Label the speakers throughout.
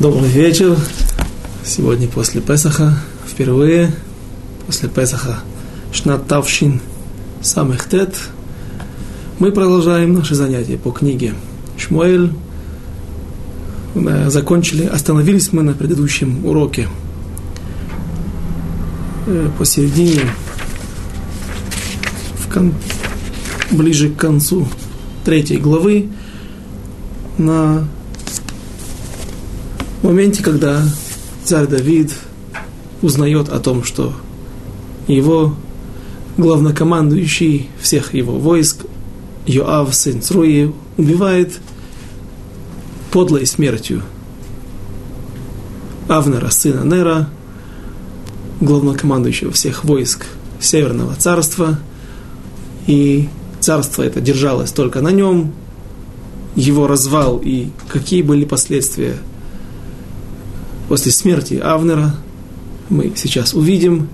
Speaker 1: Добрый вечер. Сегодня после Песаха, впервые после Песаха, Шнат Тавшин Самых Тет, мы продолжаем наши занятия по книге Шмуэль. Закончили, остановились мы на предыдущем уроке э, посередине, в кон... ближе к концу третьей главы, на в моменте, когда царь Давид узнает о том, что его главнокомандующий всех его войск, Йоав, сын Цруи, убивает подлой смертью Авнера, сына Нера, главнокомандующего всех войск Северного царства, и царство это держалось только на нем, его развал и какие были последствия – после смерти Авнера, мы сейчас увидим.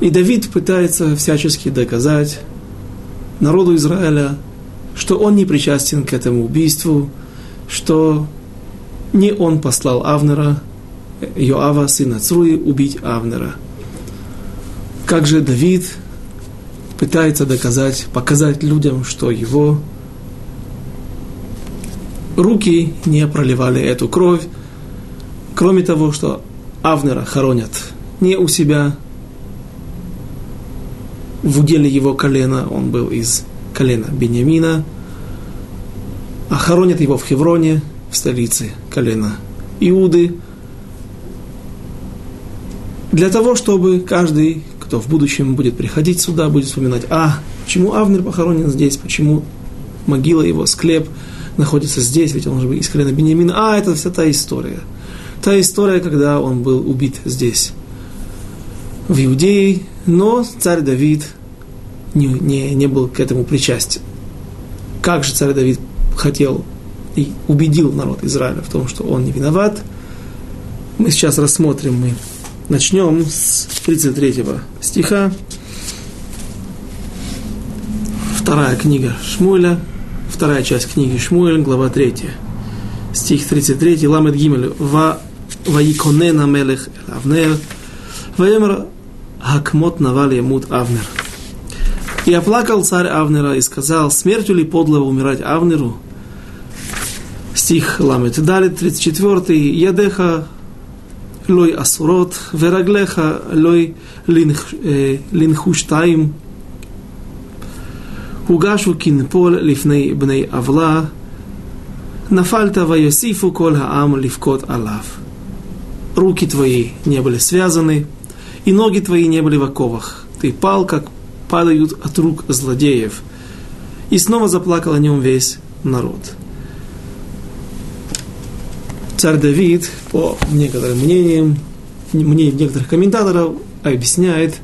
Speaker 1: И Давид пытается всячески доказать народу Израиля, что он не причастен к этому убийству, что не он послал Авнера, Йоава, сына Цруи, убить Авнера. Как же Давид пытается доказать, показать людям, что его руки не проливали эту кровь, Кроме того, что Авнера хоронят не у себя, в уделе его колена, он был из колена Бениамина, а хоронят его в Хевроне, в столице колена Иуды, для того, чтобы каждый, кто в будущем будет приходить сюда, будет вспоминать, а, почему Авнер похоронен здесь, почему могила его, склеп находится здесь, ведь он же из колена Бениамина, а, это вся та история – та история, когда он был убит здесь, в Иудее, но царь Давид не, не, не был к этому причастен. Как же царь Давид хотел и убедил народ Израиля в том, что он не виноват, мы сейчас рассмотрим, мы начнем с 33 стиха. Вторая книга Шмуэля, вторая часть книги Шмуэля, глава 3. Стих 33, Ламед Гимель. Ва ויקונן המלך אל אבנר, ויאמר Хакмот навали емут Авнер. И оплакал царь Авнера и сказал, смертью ли подлого умирать Авнеру? Стих Ламет Далит, 34. Ядеха лой асурот, вераглеха лой линхуштаим, הוגשו כנפול לפני בני עוולה, נפלת ויוסיפו כל העם לבכות עליו руки твои не были связаны, и ноги твои не были в оковах. Ты пал, как падают от рук злодеев. И снова заплакал о нем весь народ. Царь Давид, по некоторым мнениям, мнениям некоторых комментаторов, объясняет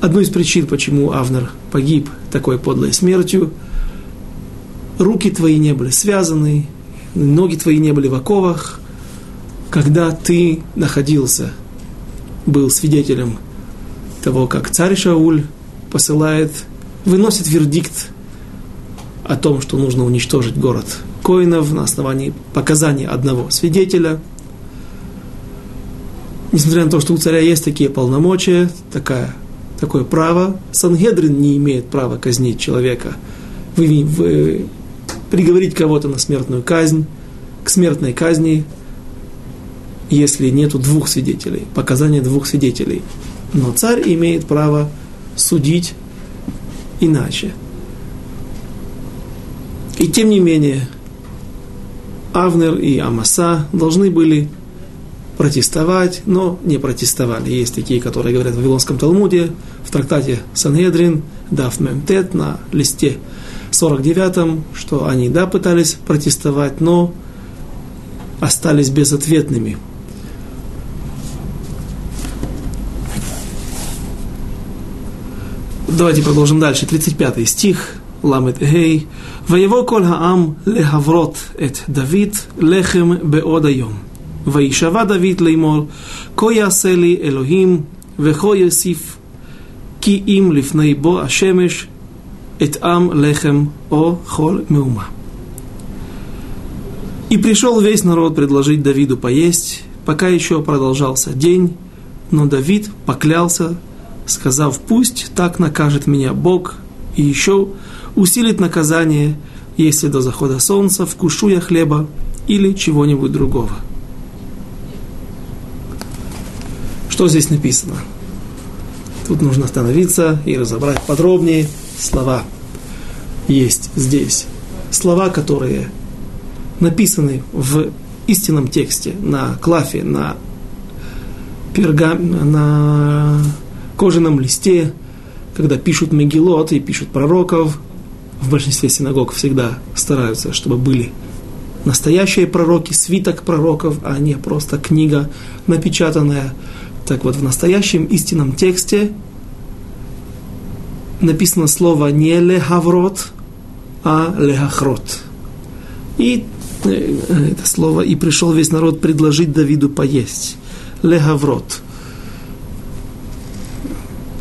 Speaker 1: одну из причин, почему Авнер погиб такой подлой смертью. Руки твои не были связаны, ноги твои не были в оковах, когда ты находился, был свидетелем того, как царь Шауль посылает, выносит вердикт о том, что нужно уничтожить город Коинов на основании показаний одного свидетеля. Несмотря на то, что у царя есть такие полномочия, такая, такое право, Сангедрин не имеет права казнить человека, вы, вы, приговорить кого-то на смертную казнь, к смертной казни если нету двух свидетелей, показания двух свидетелей. Но царь имеет право судить иначе. И тем не менее, Авнер и Амаса должны были протестовать, но не протестовали. Есть такие, которые говорят в Вавилонском Талмуде, в трактате Санедрин, Даф Мемтет, на листе 49, что они, да, пытались протестовать, но остались безответными – Давайте продолжим дальше. 35 стих. Ламет Гей. Воево коль хаам лехаврот эт Давид лехем беод айом. Ваишава Давид леймор. Ко ясели Элохим вехо ясиф. Ки им лифней бо ашемеш эт ам лехем о хол меума. И пришел весь народ предложить Давиду поесть, пока еще продолжался день, но Давид поклялся сказав, пусть так накажет меня Бог, и еще усилит наказание, если до захода солнца вкушу я хлеба или чего-нибудь другого. Что здесь написано? Тут нужно остановиться и разобрать подробнее слова. Есть здесь слова, которые написаны в истинном тексте, на клафе, на, пергам, на кожаном листе, когда пишут Мегилот и пишут пророков, в большинстве синагог всегда стараются, чтобы были настоящие пророки, свиток пророков, а не просто книга напечатанная. Так вот, в настоящем истинном тексте написано слово не лехаврот, а лехахрот. И э, это слово «и пришел весь народ предложить Давиду поесть». Лехаврот.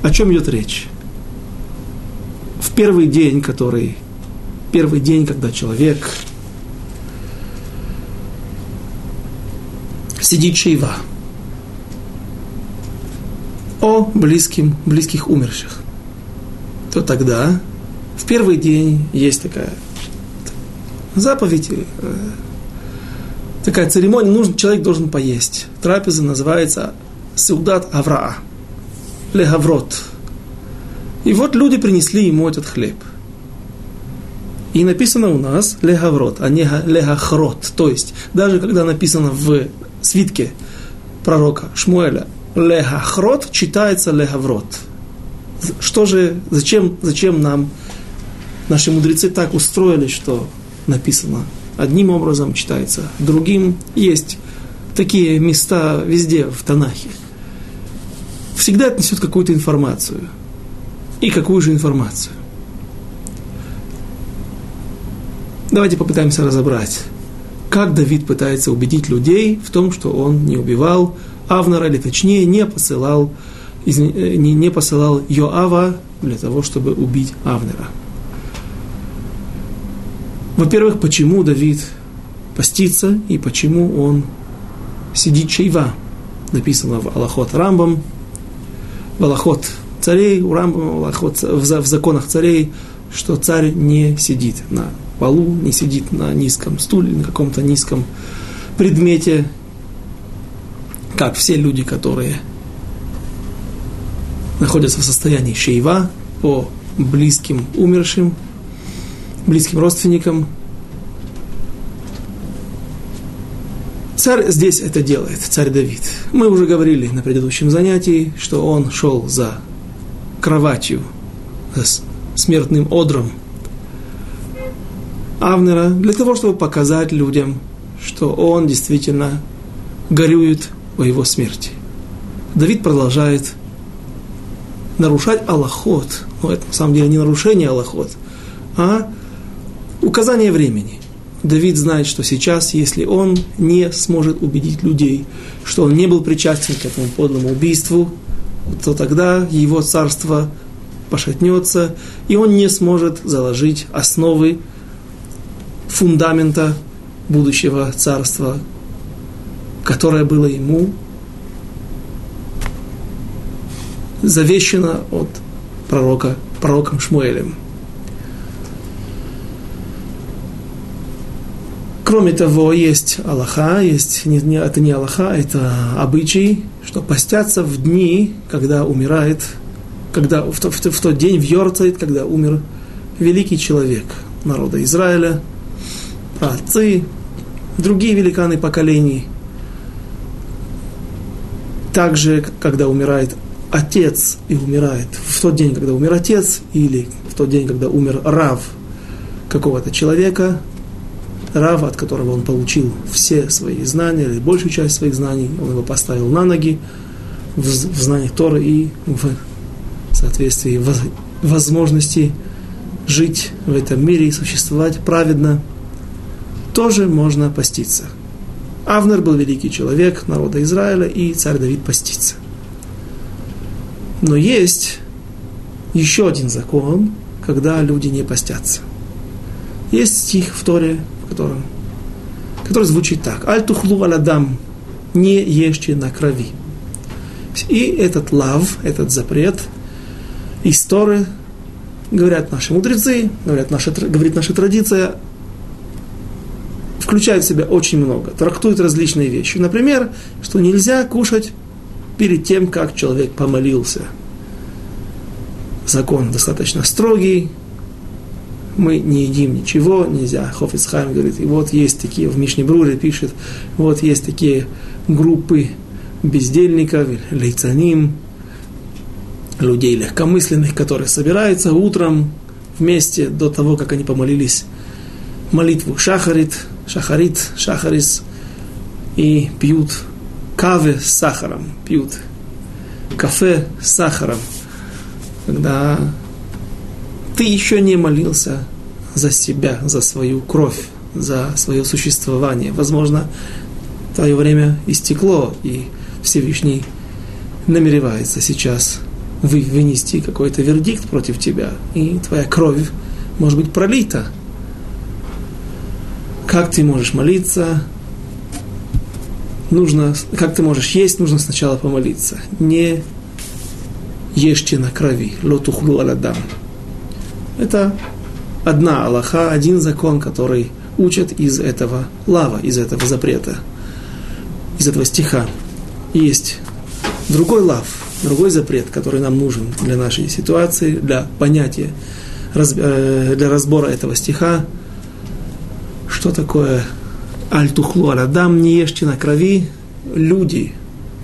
Speaker 1: О чем идет речь? В первый день, который... Первый день, когда человек сидит шейва о близким, близких умерших, то тогда в первый день есть такая заповедь, э, такая церемония, нужен, человек должен поесть. Трапеза называется Сеудат Авраа, Легаврот. И вот люди принесли ему этот хлеб. И написано у нас легаврот, а не легахрот. То есть, даже когда написано в свитке пророка Шмуэля легахрот, читается легаврот. Что же, зачем, зачем нам наши мудрецы так устроили, что написано одним образом, читается другим. Есть такие места везде в Танахе. Всегда это несет какую-то информацию. И какую же информацию? Давайте попытаемся разобрать, как Давид пытается убедить людей в том, что он не убивал Авнера, или точнее не посылал, э, не, не посылал Йоава для того, чтобы убить Авнера. Во-первых, почему Давид постится и почему он сидит чайва. Написано в Аллахот Рамбам, в царей, у Рамбама, в, в законах царей, что царь не сидит на полу, не сидит на низком стуле, на каком-то низком предмете, как все люди, которые находятся в состоянии шейва по близким умершим, близким родственникам. Царь здесь это делает, царь Давид. Мы уже говорили на предыдущем занятии, что он шел за кроватью, с смертным одром Авнера, для того, чтобы показать людям, что он действительно горюет о его смерти. Давид продолжает нарушать Аллахот, но это на самом деле не нарушение Аллахот, а указание времени. Давид знает, что сейчас, если он не сможет убедить людей, что он не был причастен к этому подлому убийству, то тогда его царство пошатнется, и он не сможет заложить основы фундамента будущего царства, которое было ему завещено от пророка, пророком Шмуэлем. Кроме того, есть Аллаха, есть, не, не, это не Аллаха, это обычай, что постятся в дни, когда умирает, когда, в, в, в, тот день в Йорцайт, когда умер великий человек народа Израиля, отцы, другие великаны поколений. Также, когда умирает отец и умирает в тот день, когда умер отец, или в тот день, когда умер Рав какого-то человека, Рава, от которого он получил все свои знания, или большую часть своих знаний, он его поставил на ноги в, в знаниях Торы и в соответствии в возможности жить в этом мире и существовать праведно, тоже можно поститься. Авнер был великий человек народа Израиля, и царь Давид постится. Но есть еще один закон, когда люди не постятся. Есть стих в Торе, котором, который звучит так. Аль-тухлу аладам, не ешьте на крови. И этот лав, этот запрет из Торы, говорят наши мудрецы, говорят наша, говорит наша традиция, включает в себя очень много, трактует различные вещи. Например, что нельзя кушать перед тем, как человек помолился. Закон достаточно строгий, мы не едим ничего, нельзя. Хофицхайм говорит, и вот есть такие, в Мишне Бруре пишет, вот есть такие группы бездельников, лейцаним, людей легкомысленных, которые собираются утром вместе до того, как они помолились молитву шахарит, шахарит, шахарис, и пьют кавы с сахаром, пьют кафе с сахаром, когда ты еще не молился за себя, за свою кровь, за свое существование. Возможно, твое время истекло, и Всевышний намеревается сейчас вы, вынести какой-то вердикт против тебя, и твоя кровь может быть пролита. Как ты можешь молиться? Нужно, как ты можешь есть, нужно сначала помолиться. Не ешьте на крови. Лотухлу аладам. Это одна Аллаха, один закон, который учат из этого лава, из этого запрета, из этого стиха. Есть другой лав, другой запрет, который нам нужен для нашей ситуации, для понятия, э, для разбора этого стиха. Что такое аль-тухлу аль-адам, не ешьте на крови, люди.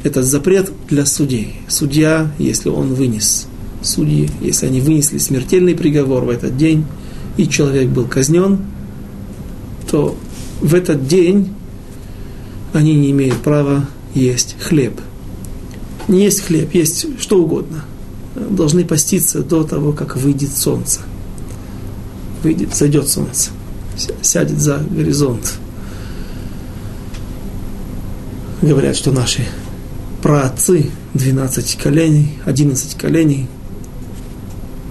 Speaker 1: Это запрет для судей. Судья, если он вынес судьи, если они вынесли смертельный приговор в этот день, и человек был казнен, то в этот день они не имеют права есть хлеб. Не есть хлеб, есть что угодно. Должны поститься до того, как выйдет солнце. Выйдет, зайдет солнце, сядет за горизонт. Говорят, что наши праотцы, 12 коленей, 11 коленей,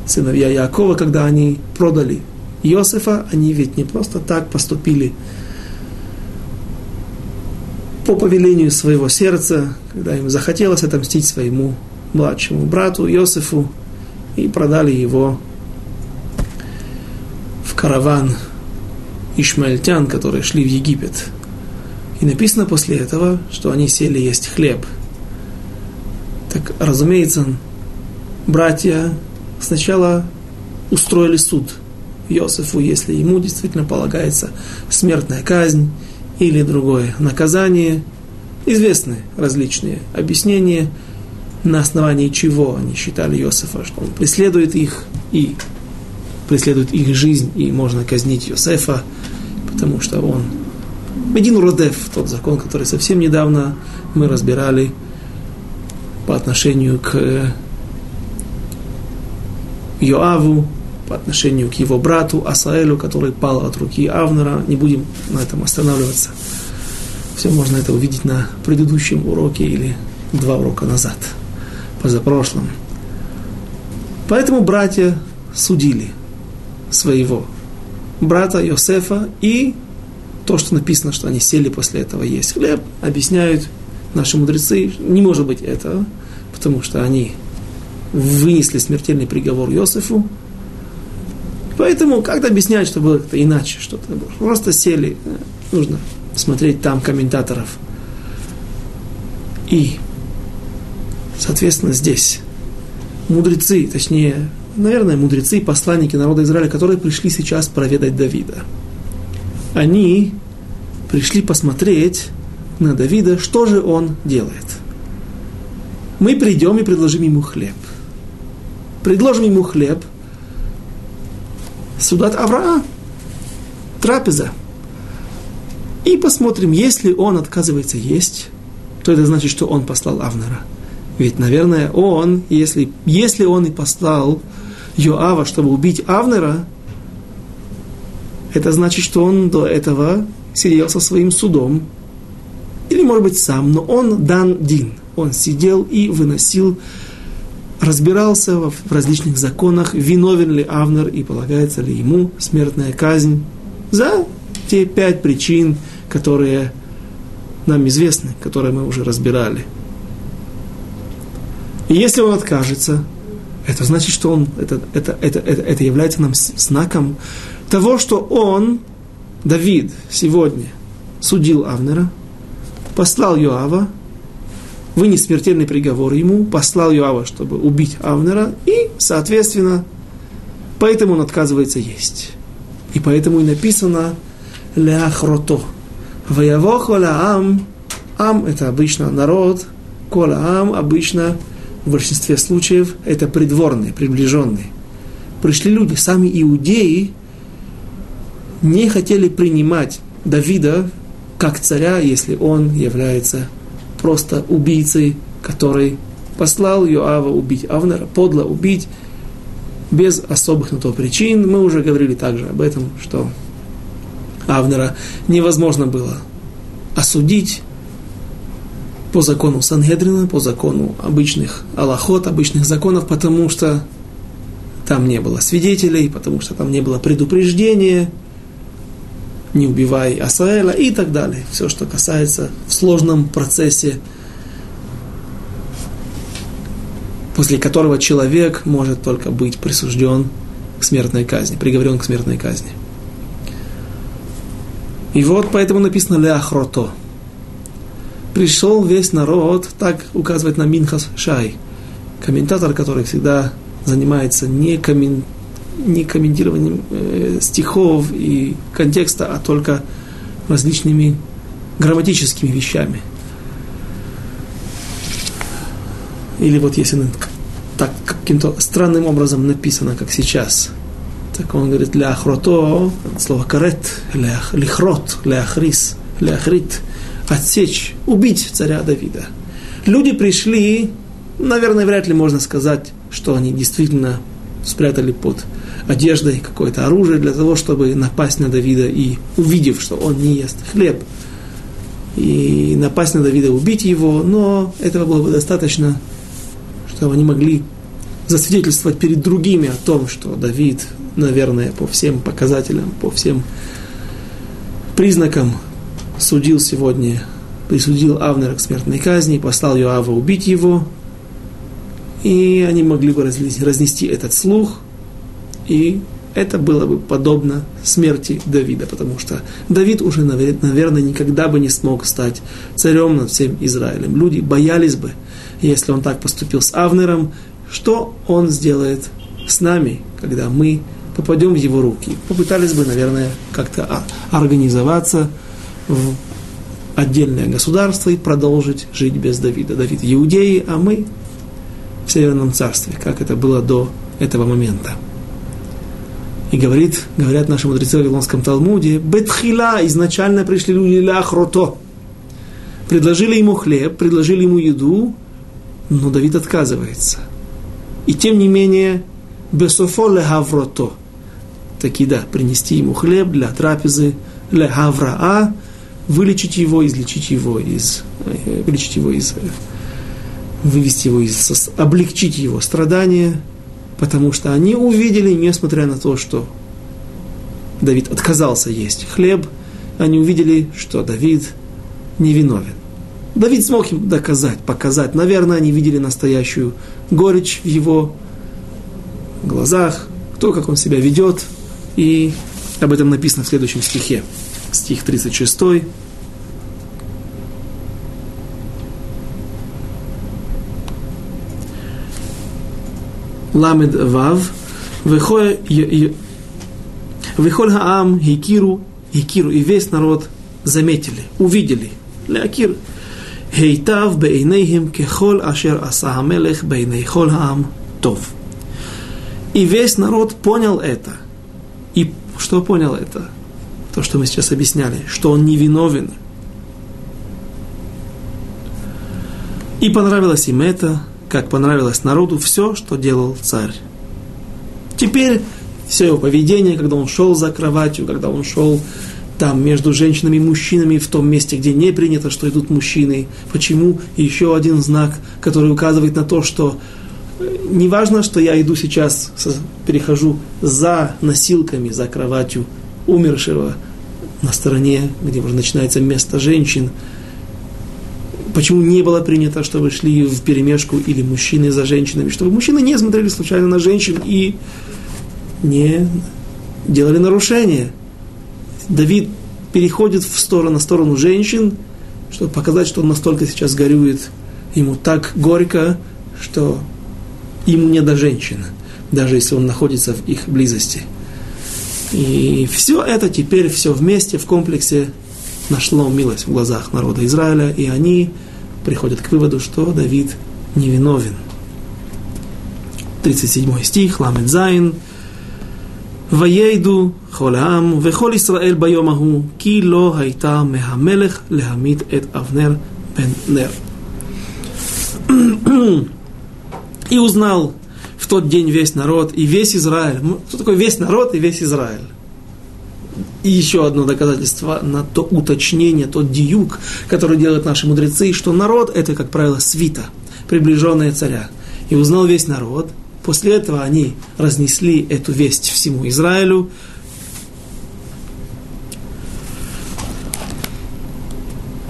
Speaker 1: сыновья Якова, когда они продали Иосифа, они ведь не просто так поступили по повелению своего сердца, когда им захотелось отомстить своему младшему брату Иосифу, и продали его в караван ишмаэльтян, которые шли в Египет. И написано после этого, что они сели есть хлеб. Так, разумеется, братья сначала устроили суд Иосифу, если ему действительно полагается смертная казнь или другое наказание. Известны различные объяснения, на основании чего они считали Иосифа, что он преследует их и преследует их жизнь, и можно казнить Иосифа, потому что он один Родев, тот закон, который совсем недавно мы разбирали по отношению к Йоаву по отношению к его брату Асаэлю, который пал от руки Авнера. Не будем на этом останавливаться. Все можно это увидеть на предыдущем уроке или два урока назад, позапрошлом. Поэтому братья судили своего брата Йосефа и то, что написано, что они сели после этого есть хлеб, объясняют наши мудрецы, не может быть этого, потому что они вынесли смертельный приговор Иосифу. Поэтому как-то объяснять, что было как-то иначе, что-то. Просто сели, нужно смотреть там комментаторов. И, соответственно, здесь мудрецы, точнее, наверное, мудрецы, посланники народа Израиля, которые пришли сейчас проведать Давида. Они пришли посмотреть на Давида, что же он делает. Мы придем и предложим ему хлеб предложим ему хлеб, судат Авраам, трапеза. И посмотрим, если он отказывается есть, то это значит, что он послал Авнера. Ведь, наверное, он, если, если он и послал Йоава, чтобы убить Авнера, это значит, что он до этого сидел со своим судом, или, может быть, сам, но он дан дин. Он сидел и выносил разбирался в различных законах, виновен ли Авнер и полагается ли ему смертная казнь за те пять причин, которые нам известны, которые мы уже разбирали. И если он откажется, это значит, что он, это, это, это, это, это является нам знаком того, что он, Давид, сегодня судил Авнера, послал Йоава, вынес смертельный приговор ему, послал Йоава, чтобы убить Авнера, и, соответственно, поэтому он отказывается есть. И поэтому и написано «Ляхрото». «Ваявохо ам». Ам – это обычно народ, кола ам обычно в большинстве случаев это придворные, приближенные. Пришли люди, сами иудеи не хотели принимать Давида как царя, если он является просто убийцей, который послал Йоава убить Авнера, подло убить, без особых на то причин. Мы уже говорили также об этом, что Авнера невозможно было осудить по закону Сангедрина, по закону обычных Аллахот, обычных законов, потому что там не было свидетелей, потому что там не было предупреждения, не убивай Асаэля и так далее. Все, что касается в сложном процессе, после которого человек может только быть присужден к смертной казни, приговорен к смертной казни. И вот поэтому написано «Леахрото». Пришел весь народ, так указывает на Минхас Шай, комментатор, который всегда занимается не комментарием, не комментированием э, стихов и контекста, а только различными грамматическими вещами. Или вот если так каким-то странным образом написано, как сейчас, так он говорит ля ахрото, слово карет, лихрот, ляхрис, ляхрит, отсечь, убить царя Давида. Люди пришли, наверное, вряд ли можно сказать, что они действительно спрятали под одеждой какое-то оружие для того, чтобы напасть на Давида и, увидев, что он не ест хлеб, и напасть на Давида, убить его, но этого было бы достаточно, чтобы они могли засвидетельствовать перед другими о том, что Давид, наверное, по всем показателям, по всем признакам судил сегодня, присудил Авнера к смертной казни, послал Йоава убить его, и они могли бы разнести этот слух, и это было бы подобно смерти Давида, потому что Давид уже, наверное, никогда бы не смог стать царем над всем Израилем. Люди боялись бы, если он так поступил с Авнером, что он сделает с нами, когда мы попадем в его руки. Попытались бы, наверное, как-то организоваться в отдельное государство и продолжить жить без Давида. Давид в а мы в Северном Царстве, как это было до этого момента. И говорит, говорят наши мудрецы в Вавилонском Талмуде, Бетхила, изначально пришли люди ля хрото. Предложили ему хлеб, предложили ему еду, но Давид отказывается. И тем не менее, бесофо ле хаврото. Таки да, принести ему хлеб для трапезы, ле хавраа, вылечить его, излечить его из, э, вылечить его из, э, вывести его из, облегчить его страдания, потому что они увидели, несмотря на то, что Давид отказался есть хлеб, они увидели, что Давид невиновен. Давид смог им доказать, показать. Наверное, они видели настоящую горечь в его глазах, то, как он себя ведет. И об этом написано в следующем стихе. Стих 36. Ламед Вав, Вехоль Хаам Хикиру, Хикиру, и весь народ заметили, увидели. Лякир. Хейтав бейнейхим кехол ашер аса мелех бейней хол хаам тов. И весь народ понял это. И что понял это? То, что мы сейчас объясняли, что он невиновен. И понравилось им это, как понравилось народу все, что делал царь. Теперь все его поведение, когда он шел за кроватью, когда он шел там между женщинами и мужчинами в том месте, где не принято, что идут мужчины. Почему? Еще один знак, который указывает на то, что э, не важно, что я иду сейчас, перехожу за носилками, за кроватью умершего на стороне, где уже начинается место женщин. Почему не было принято, чтобы шли в перемешку или мужчины за женщинами, чтобы мужчины не смотрели случайно на женщин и не делали нарушения. Давид переходит в сторону, на сторону женщин, чтобы показать, что он настолько сейчас горюет, ему так горько, что ему не до женщин, даже если он находится в их близости. И все это теперь, все вместе, в комплексе нашло милость в глазах народа Израиля, и они приходят к выводу, что Давид невиновен. 37 стих, Ламед Зайн. Ваейду холям вехол Исраэль байомаху, ки ло хайта мехамелех лехамид эт Авнер бен Нер. И узнал в тот день весь народ и весь Израиль. Что такое весь народ и весь Израиль? И еще одно доказательство на то уточнение, тот диюк, который делают наши мудрецы, что народ это, как правило, свита, приближенная царя. И узнал весь народ. После этого они разнесли эту весть всему Израилю.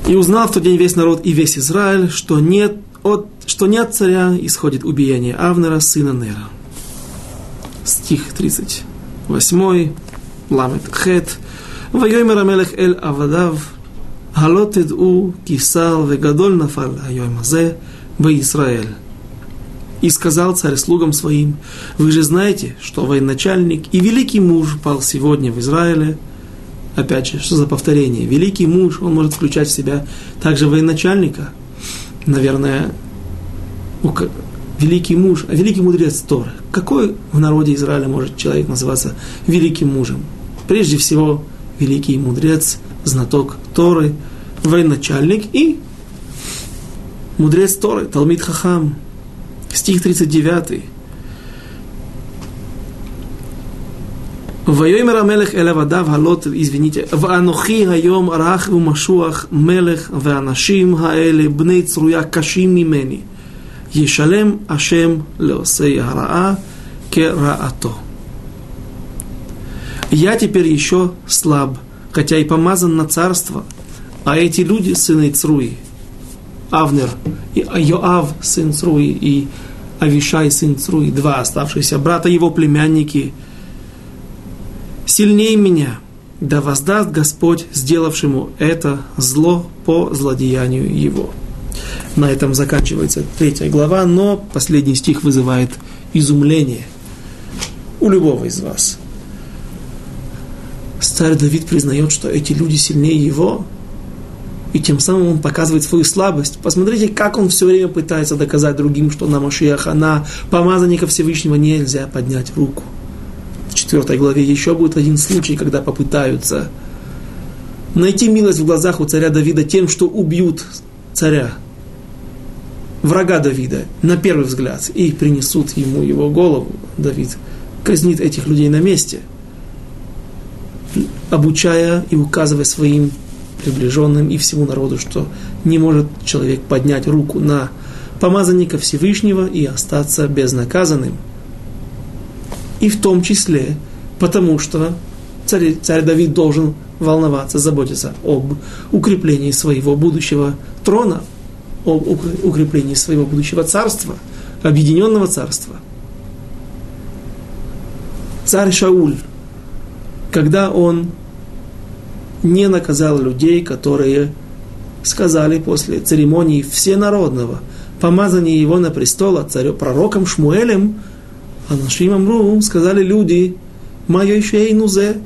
Speaker 1: И узнал в тот день весь народ и весь Израиль, что нет от, что не от царя исходит убиение Авнера, сына Нера. Стих 38, Ламет Хет. ויאמר המלך אל עבדיו, הלא תדעו כי שר וגדול נפל היום הזה בישראל. И сказал царь слугам своим, вы же знаете, что военачальник и великий муж пал сегодня в Израиле. Опять же, что за повторение? Великий муж, он может включать в себя также военачальника – наверное, великий муж, а великий мудрец Торы. Какой в народе Израиля может человек называться великим мужем? Прежде всего, великий мудрец, знаток Торы, военачальник и мудрец Торы, Талмит Хахам. Стих 39. Воюймер Амелех Элевадав Халот, извините, в Анохи Хайом Рах у Машуах Мелех в Анашим Хаэле Бней Цруя Кашим Мимени. Ешалем Ашем Леосей Хараа Кераато. Я теперь еще слаб, хотя и помазан на царство, а эти люди, сыны Цруи, Авнер, и Йоав, сын Цруи, и Авишай, сын Цруи, два оставшиеся брата его племянники – сильнее меня, да воздаст Господь сделавшему это зло по злодеянию его. На этом заканчивается третья глава, но последний стих вызывает изумление у любого из вас. Старый Давид признает, что эти люди сильнее его, и тем самым он показывает свою слабость. Посмотрите, как он все время пытается доказать другим, что на Машиаха, на помазанника Всевышнего нельзя поднять руку – 4 главе еще будет один случай, когда попытаются найти милость в глазах у царя Давида тем, что убьют царя, врага Давида, на первый взгляд, и принесут ему его голову. Давид казнит этих людей на месте, обучая и указывая своим приближенным и всему народу, что не может человек поднять руку на помазанника Всевышнего и остаться безнаказанным – и в том числе потому, что царь, царь Давид должен волноваться, заботиться об укреплении своего будущего трона, об укреплении своего будущего царства, объединенного царства. Царь Шауль, когда он не наказал людей, которые сказали после церемонии всенародного помазания его на престол царю пророком Шмуэлем, а нашим Амру сказали люди, мое еще и нузе,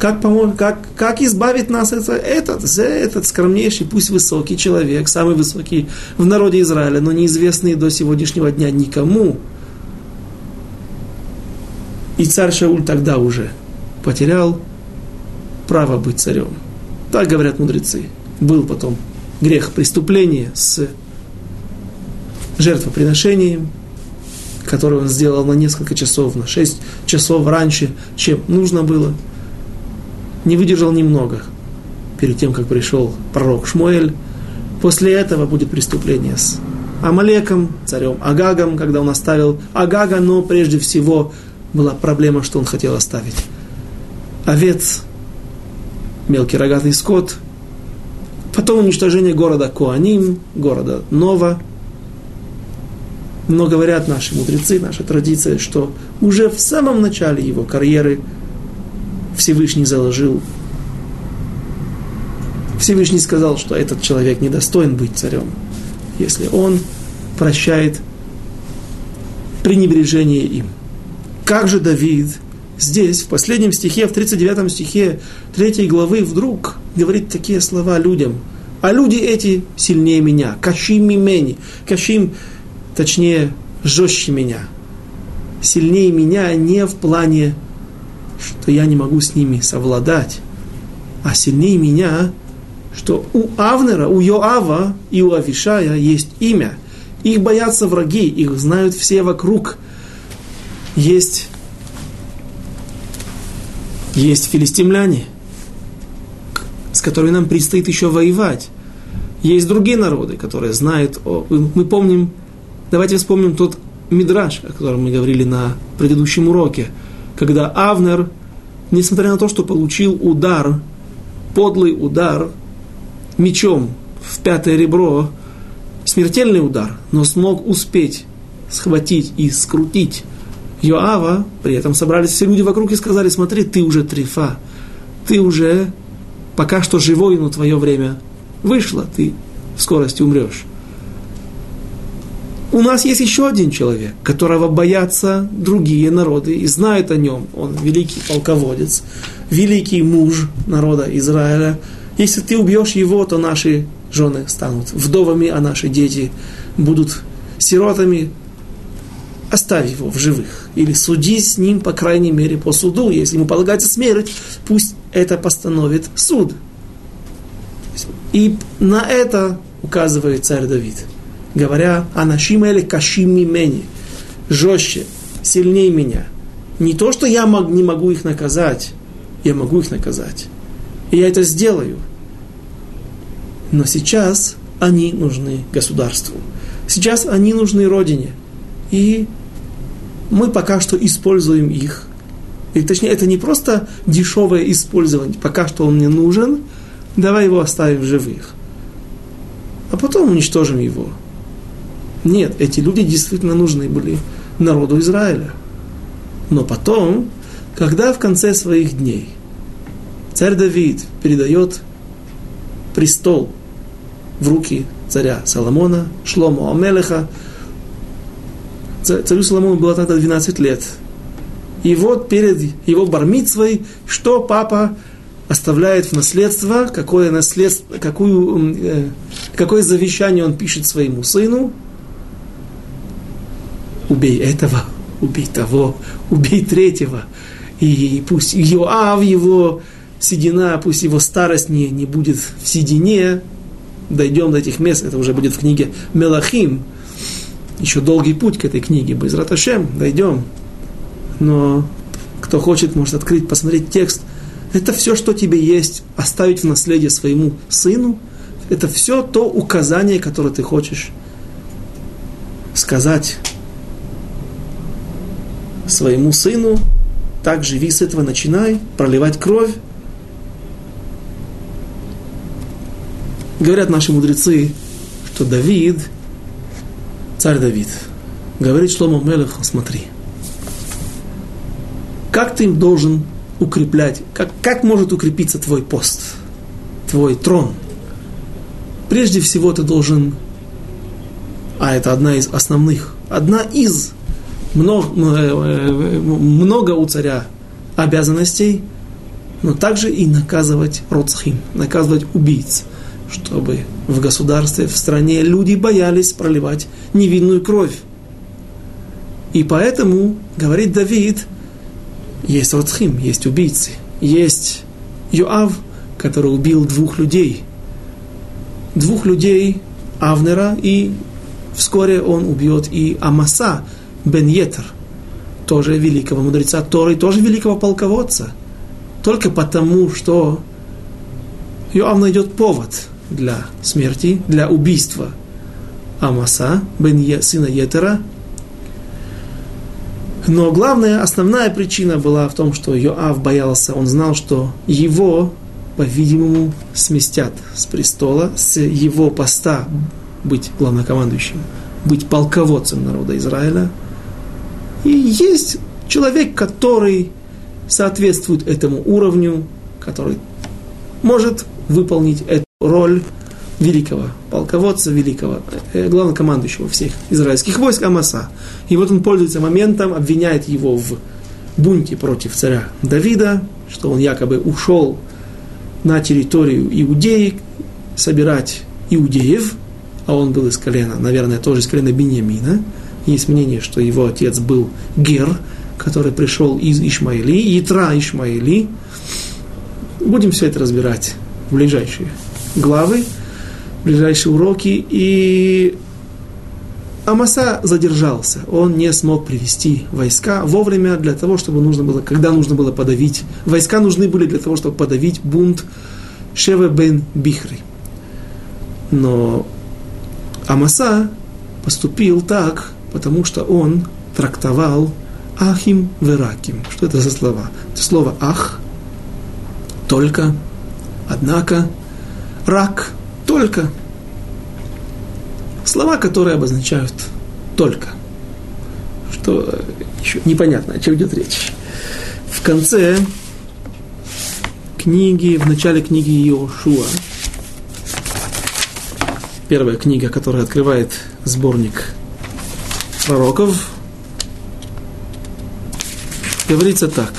Speaker 1: как, помочь, как, как избавить нас это, этот, этот скромнейший, пусть высокий человек, самый высокий в народе Израиля, но неизвестный до сегодняшнего дня никому. И царь Шауль тогда уже потерял право быть царем. Так говорят мудрецы. Был потом грех преступления с жертвоприношением, который он сделал на несколько часов, на 6 часов раньше, чем нужно было. Не выдержал немного перед тем, как пришел пророк Шмуэль. После этого будет преступление с Амалеком, царем Агагом, когда он оставил Агага, но прежде всего была проблема, что он хотел оставить овец мелкий рогатый скот. Потом уничтожение города Куаним, города Нова. Но говорят наши мудрецы, наша традиция, что уже в самом начале его карьеры Всевышний заложил Всевышний сказал, что этот человек недостоин быть царем, если он прощает пренебрежение им. Как же Давид здесь, в последнем стихе, в 39 стихе 3 главы, вдруг говорит такие слова людям. А люди эти сильнее меня. Кашим мимени. Кашим, точнее, жестче меня. Сильнее меня не в плане, что я не могу с ними совладать, а сильнее меня, что у Авнера, у Йоава и у Авишая есть имя. Их боятся враги, их знают все вокруг. Есть есть филистимляне, с которыми нам предстоит еще воевать. Есть другие народы, которые знают о... Мы помним, давайте вспомним тот мидраж, о котором мы говорили на предыдущем уроке, когда Авнер, несмотря на то, что получил удар, подлый удар мечом в пятое ребро, смертельный удар, но смог успеть схватить и скрутить Йоава, при этом собрались все люди вокруг и сказали, смотри, ты уже трифа, ты уже пока что живой, но твое время вышло, ты в скорости умрешь. У нас есть еще один человек, которого боятся другие народы и знают о нем. Он великий полководец, великий муж народа Израиля. Если ты убьешь его, то наши жены станут вдовами, а наши дети будут сиротами оставь его в живых. Или суди с ним, по крайней мере, по суду. Если ему полагается смерть, пусть это постановит суд. И на это указывает царь Давид, говоря, «Анашим или кашим мимени» жестче, сильнее меня. Не то, что я мог, не могу их наказать, я могу их наказать. И я это сделаю. Но сейчас они нужны государству. Сейчас они нужны родине. И мы пока что используем их. И, точнее, это не просто дешевое использование, пока что он не нужен, давай его оставим в живых. А потом уничтожим его. Нет, эти люди действительно нужны были народу Израиля. Но потом, когда в конце своих дней царь Давид передает престол в руки царя Соломона, Шломо Амелеха, царю Соломону было тогда 12 лет. И вот перед его бармитсвой, что папа оставляет в наследство, какое, наследство, какую, э, какое завещание он пишет своему сыну. Убей этого, убей того, убей третьего. И пусть Иоав, его седина, пусть его старость не, не будет в седине. Дойдем до этих мест, это уже будет в книге Мелахим, еще долгий путь к этой книге. Без Раташем дойдем. Но кто хочет, может открыть, посмотреть текст. Это все, что тебе есть, оставить в наследие своему сыну. Это все то указание, которое ты хочешь сказать своему сыну. Так живи с этого, начинай проливать кровь. Говорят наши мудрецы, что Давид – царь Давид, говорит Шломо Мелеху, смотри, как ты им должен укреплять, как, как может укрепиться твой пост, твой трон? Прежде всего ты должен, а это одна из основных, одна из много, много у царя обязанностей, но также и наказывать родсхим, наказывать убийц – чтобы в государстве, в стране люди боялись проливать невинную кровь. И поэтому, говорит Давид, есть Роцхим, есть убийцы, есть Йоав, который убил двух людей. Двух людей, Авнера, и вскоре он убьет и Амаса, Бен Йетер, тоже великого мудреца Торы, тоже великого полководца. Только потому, что Йоав найдет повод – для смерти, для убийства Амаса, бен е, сына Етера. Но главная, основная причина была в том, что Йоав боялся, он знал, что его по-видимому, сместят с престола, с его поста быть главнокомандующим, быть полководцем народа Израиля. И есть человек, который соответствует этому уровню, который может выполнить эту роль великого полководца, великого э, главнокомандующего всех израильских войск Амаса. И вот он пользуется моментом, обвиняет его в бунте против царя Давида, что он якобы ушел на территорию Иудеи собирать иудеев, а он был из колена, наверное, тоже из колена Беньямина. Есть мнение, что его отец был Гер, который пришел из Ишмаили, Ятра Ишмаили. Будем все это разбирать в ближайшие главы, ближайшие уроки. И Амаса задержался. Он не смог привести войска вовремя для того, чтобы нужно было, когда нужно было подавить. Войска нужны были для того, чтобы подавить бунт Шеве бен Бихри. Но Амаса поступил так, потому что он трактовал Ахим Вераким. Что это за слова? Это слово Ах, только, однако, Рак, только. Слова, которые обозначают только. Что еще непонятно, о чем идет речь. В конце книги, в начале книги Иошуа, первая книга, которая открывает сборник пророков, говорится так.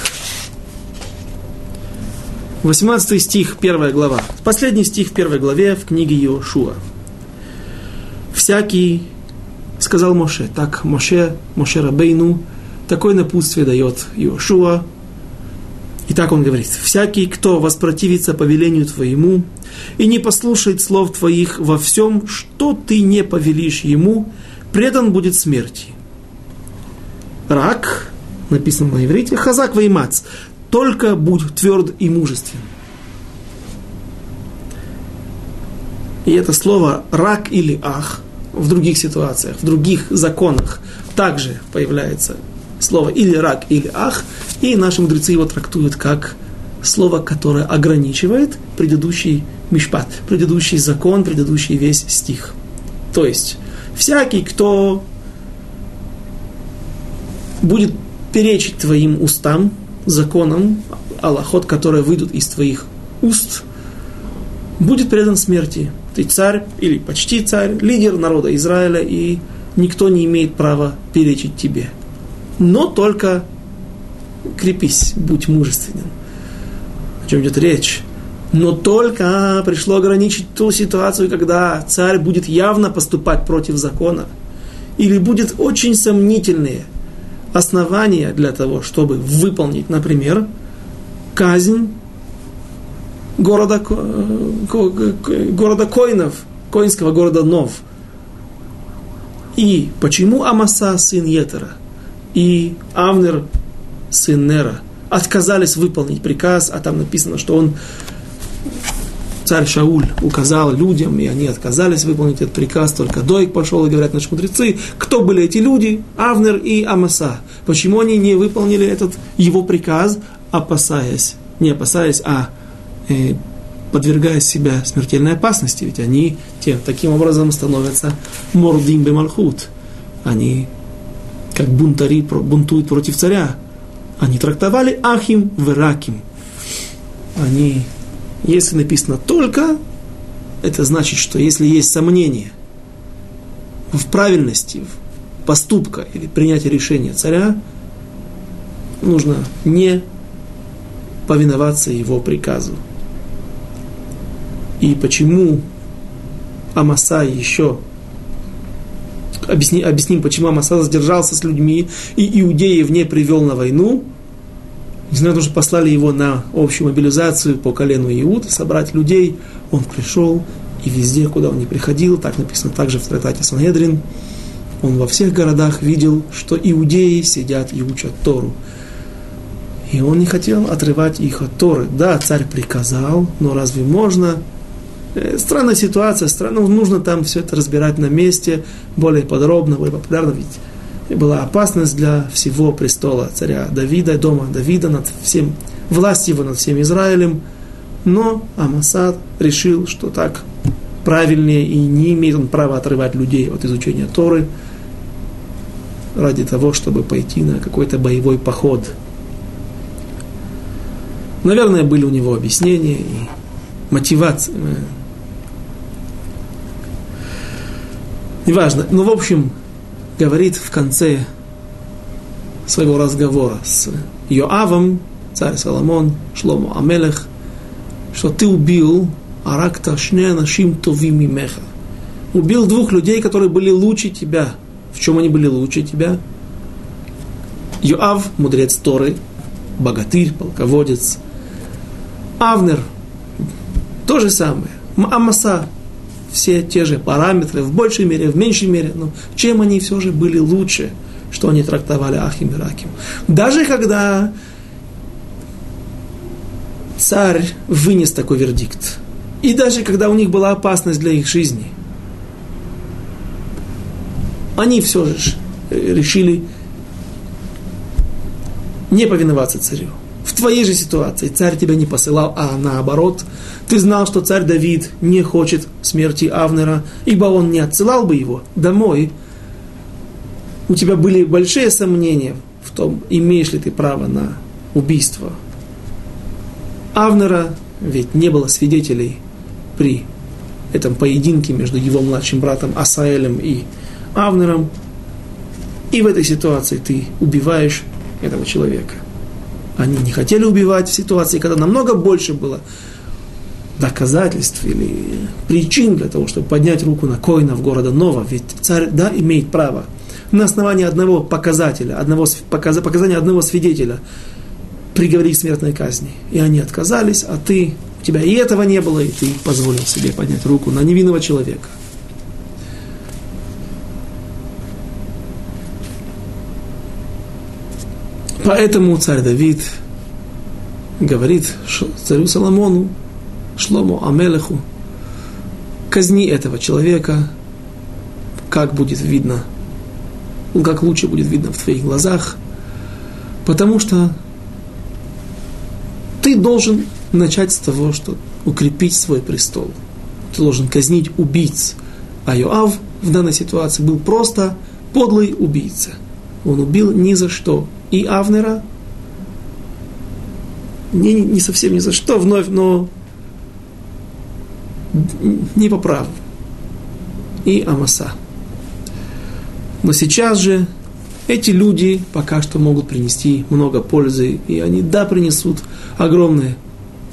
Speaker 1: 18 стих, первая глава. Последний стих в первой главе в книге Иошуа. «Всякий, — сказал Моше, — так Моше, Моше Рабейну, такое напутствие дает Иошуа, и так он говорит, «Всякий, кто воспротивится повелению твоему и не послушает слов твоих во всем, что ты не повелишь ему, предан будет смерти». Рак, написано на иврите, хазак веймац, только будь тверд и мужествен. И это слово рак или ах в других ситуациях, в других законах также появляется слово или рак, или ах, и наши мудрецы его трактуют как слово, которое ограничивает предыдущий мишпат, предыдущий закон, предыдущий весь стих. То есть, всякий, кто будет перечить твоим устам, законам, аллахот, которые выйдут из твоих уст, будет предан смерти. Ты царь или почти царь, лидер народа Израиля, и никто не имеет права перечить тебе. Но только крепись, будь мужественным. О чем идет речь? Но только пришло ограничить ту ситуацию, когда царь будет явно поступать против закона, или будет очень сомнительные – основания для того, чтобы выполнить, например, казнь города, города Коинов, Коинского города Нов. И почему Амаса, сын Етера, и Авнер, сын Нера, отказались выполнить приказ, а там написано, что он царь Шауль указал людям, и они отказались выполнить этот приказ, только Дойк пошел, и говорят наши мудрецы, кто были эти люди? Авнер и Амаса. Почему они не выполнили этот его приказ, опасаясь, не опасаясь, а э, подвергая себя смертельной опасности, ведь они тем, таким образом становятся мордим бемалхут. Они как бунтари бунтуют против царя. Они трактовали ахим вераким. Они если написано только, это значит, что если есть сомнение в правильности поступка или принятия решения царя, нужно не повиноваться его приказу. И почему Амаса еще объясни, объясним, почему Амаса задержался с людьми и иудеев не привел на войну – Несмотря на то, что послали его на общую мобилизацию по колену Иуд, собрать людей, он пришел, и везде, куда он не приходил, так написано также в трактате Санедрин, он во всех городах видел, что иудеи сидят и учат Тору. И он не хотел отрывать их от Торы. Да, царь приказал, но разве можно? Э, странная ситуация, странно, нужно там все это разбирать на месте, более подробно, более популярно, ведь была опасность для всего престола царя Давида, дома Давида над всем, власть его над всем Израилем. Но Амасад решил, что так правильнее и не имеет он права отрывать людей от изучения Торы ради того, чтобы пойти на какой-то боевой поход. Наверное, были у него объяснения и мотивация. Неважно. Но, в общем, говорит в конце своего разговора с Йоавом, царь Соломон, Шлому Амелех, что ты убил Аракта Шне Нашим Тови Мимеха. Убил двух людей, которые были лучше тебя. В чем они были лучше тебя? Йоав, мудрец Торы, богатырь, полководец. Авнер, то же самое. Амаса, все те же параметры, в большей мере, в меньшей мере, но чем они все же были лучше, что они трактовали Ахим и Раким. Даже когда царь вынес такой вердикт, и даже когда у них была опасность для их жизни, они все же решили не повиноваться царю. Твоей же ситуации царь тебя не посылал, а наоборот, ты знал, что царь Давид не хочет смерти Авнера, ибо он не отсылал бы его домой. У тебя были большие сомнения в том, имеешь ли ты право на убийство Авнера, ведь не было свидетелей при этом поединке между его младшим братом Асаэлем и Авнером. И в этой ситуации ты убиваешь этого человека. Они не хотели убивать в ситуации, когда намного больше было доказательств или причин для того, чтобы поднять руку на коинов города Нова. Ведь царь, да, имеет право на основании одного показателя, одного, показания одного свидетеля приговорить к смертной казни. И они отказались, а ты, у тебя и этого не было, и ты позволил себе поднять руку на невинного человека. Поэтому царь Давид говорит царю Соломону, Шлому Амелеху, казни этого человека, как будет видно, как лучше будет видно в твоих глазах, потому что ты должен начать с того, что укрепить свой престол. Ты должен казнить убийц. А Йоав в данной ситуации был просто подлый убийца. Он убил ни за что. И Авнера, не, не совсем ни за что вновь, но не по праву. И Амаса. Но сейчас же эти люди пока что могут принести много пользы, и они, да, принесут огромное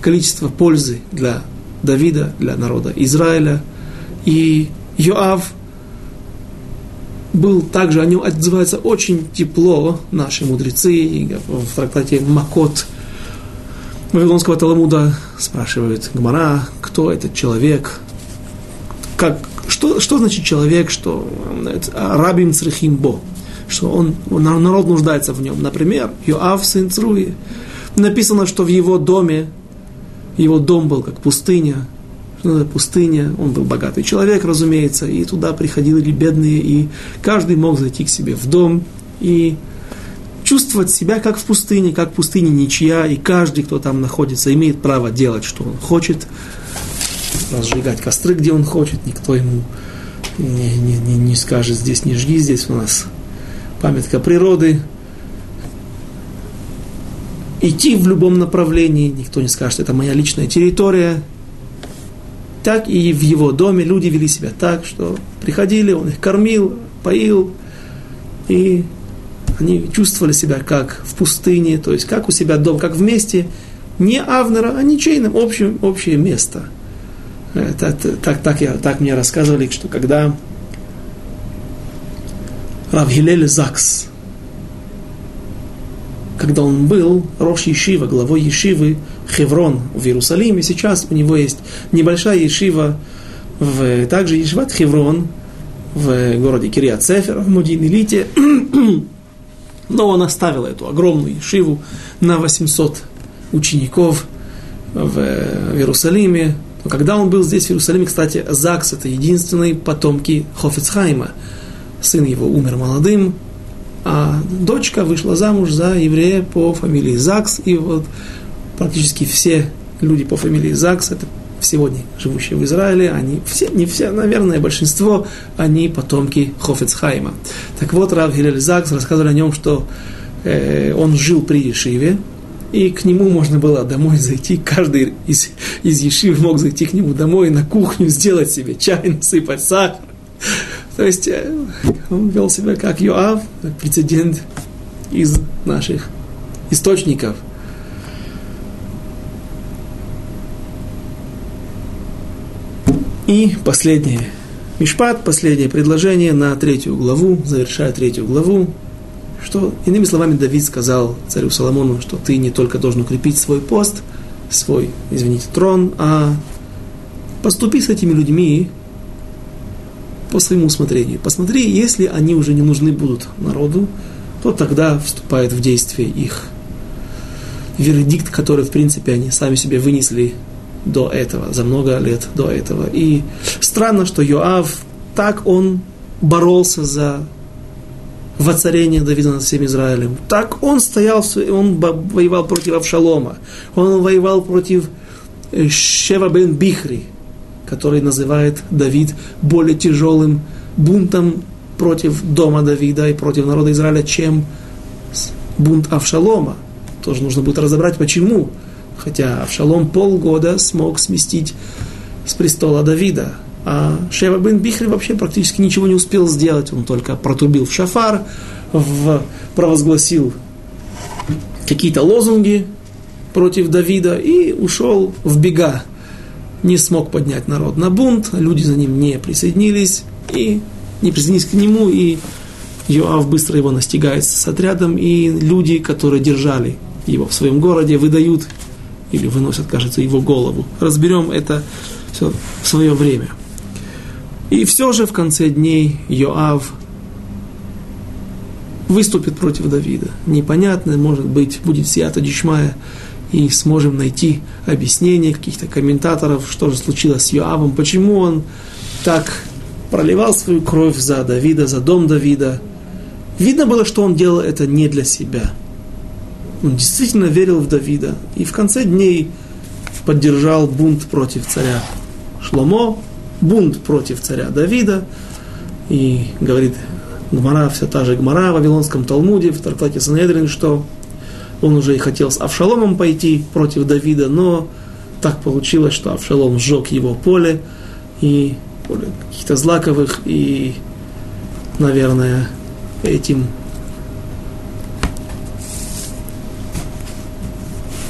Speaker 1: количество пользы для Давида, для народа Израиля. И Йоав был также, о нем отзываются очень тепло наши мудрецы, в трактате Макот Вавилонского Таламуда спрашивают Гмара, кто этот человек, как, что, что значит человек, что рабим црихимбо, что он, народ нуждается в нем. Например, Йоав сын Цруи. Написано, что в его доме, его дом был как пустыня, пустыня, он был богатый человек, разумеется, и туда приходили бедные, и каждый мог зайти к себе в дом и чувствовать себя как в пустыне, как в пустыне ничья, и каждый, кто там находится, имеет право делать, что он хочет, разжигать костры, где он хочет, никто ему не, не, не, не скажет, здесь не жги, здесь у нас памятка природы. Идти в любом направлении, никто не скажет, это моя личная территория. Так и в его доме люди вели себя так, что приходили, он их кормил, поил, и они чувствовали себя как в пустыне, то есть как у себя дом, как вместе, не Авнера, а ничейным, общем, общее место. Это, так, так, я, так мне рассказывали, что когда Равгилель Закс, когда он был Рош Ешива, главой Ешивы Хеврон в Иерусалиме, сейчас у него есть небольшая Ешива, в, также Ешиват Хеврон в городе Кириат Цефер, в Мудин-Элите, но он оставил эту огромную Ешиву на 800 учеников в, в Иерусалиме. Когда он был здесь, в Иерусалиме, кстати, Закс – это единственные потомки Хофицхайма – сын его умер молодым, а дочка вышла замуж за еврея по фамилии Закс, и вот практически все люди по фамилии Закс, это сегодня живущие в Израиле, они все, не все, наверное, большинство, они потомки Хофецхайма. Так вот, Рав Гилель Закс рассказывал о нем, что э, он жил при Ешиве, и к нему можно было домой зайти, каждый из, из Ешив мог зайти к нему домой на кухню, сделать себе чай, насыпать сахар. То есть э, он вел себя как Йоав, прецедент из наших источников. И последнее. Мишпат, последнее предложение на третью главу, завершая третью главу, что, иными словами, Давид сказал царю Соломону, что ты не только должен укрепить свой пост, свой, извините, трон, а поступи с этими людьми по своему усмотрению. Посмотри, если они уже не нужны будут народу, то тогда вступает в действие их вердикт, который, в принципе, они сами себе вынесли до этого, за много лет до этого. И странно, что Йоав так он боролся за воцарение Давида над всем Израилем. Так он стоял, он воевал против Авшалома, он воевал против Шева бен Бихри, который называет Давид более тяжелым бунтом против дома Давида и против народа Израиля, чем бунт Авшалома. Тоже нужно будет разобрать, почему. Хотя Авшалом полгода смог сместить с престола Давида. А Шева бен Бихри вообще практически ничего не успел сделать. Он только протрубил в шафар, в, провозгласил какие-то лозунги против Давида и ушел в бега. Не смог поднять народ на бунт, люди за ним не присоединились и не присоединились к нему, и Йоав быстро его настигает с отрядом, и люди, которые держали его в своем городе, выдают или выносят, кажется, его голову. Разберем это все в свое время. И все же в конце дней Йоав выступит против Давида. Непонятно, может быть, будет сията дичмая, и сможем найти объяснение каких-то комментаторов, что же случилось с Йоавом, почему он так проливал свою кровь за Давида, за дом Давида. Видно было, что он делал это не для себя. Он действительно верил в Давида. И в конце дней поддержал бунт против царя Шломо, бунт против царя Давида. И говорит Гмара, вся та же Гмара в Вавилонском Талмуде, в Тарклате Санедрин, что он уже и хотел с Авшаломом пойти против Давида, но так получилось, что Авшалом сжег его поле, и поле каких-то злаковых, и, наверное, этим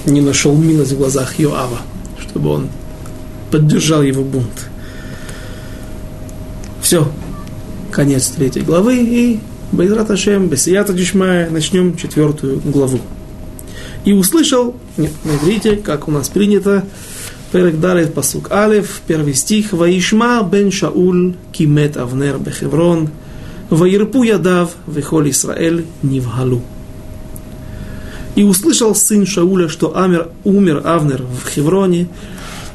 Speaker 1: не нашел милость в глазах Йоава, чтобы он поддержал его бунт. Все, конец третьей главы, и Байзрат Ашем, Бесията Дишмая, начнем четвертую главу. И услышал, нет, на иврите, как у нас принято, Перек Далит Пасук Алев, первый стих, Ваишма бен Шауль кимет Авнер бехеврон, Ваирпу ядав вехоль Исраэль нивгалу. И услышал сын Шауля, что Амер, умер Авнер в Хевроне,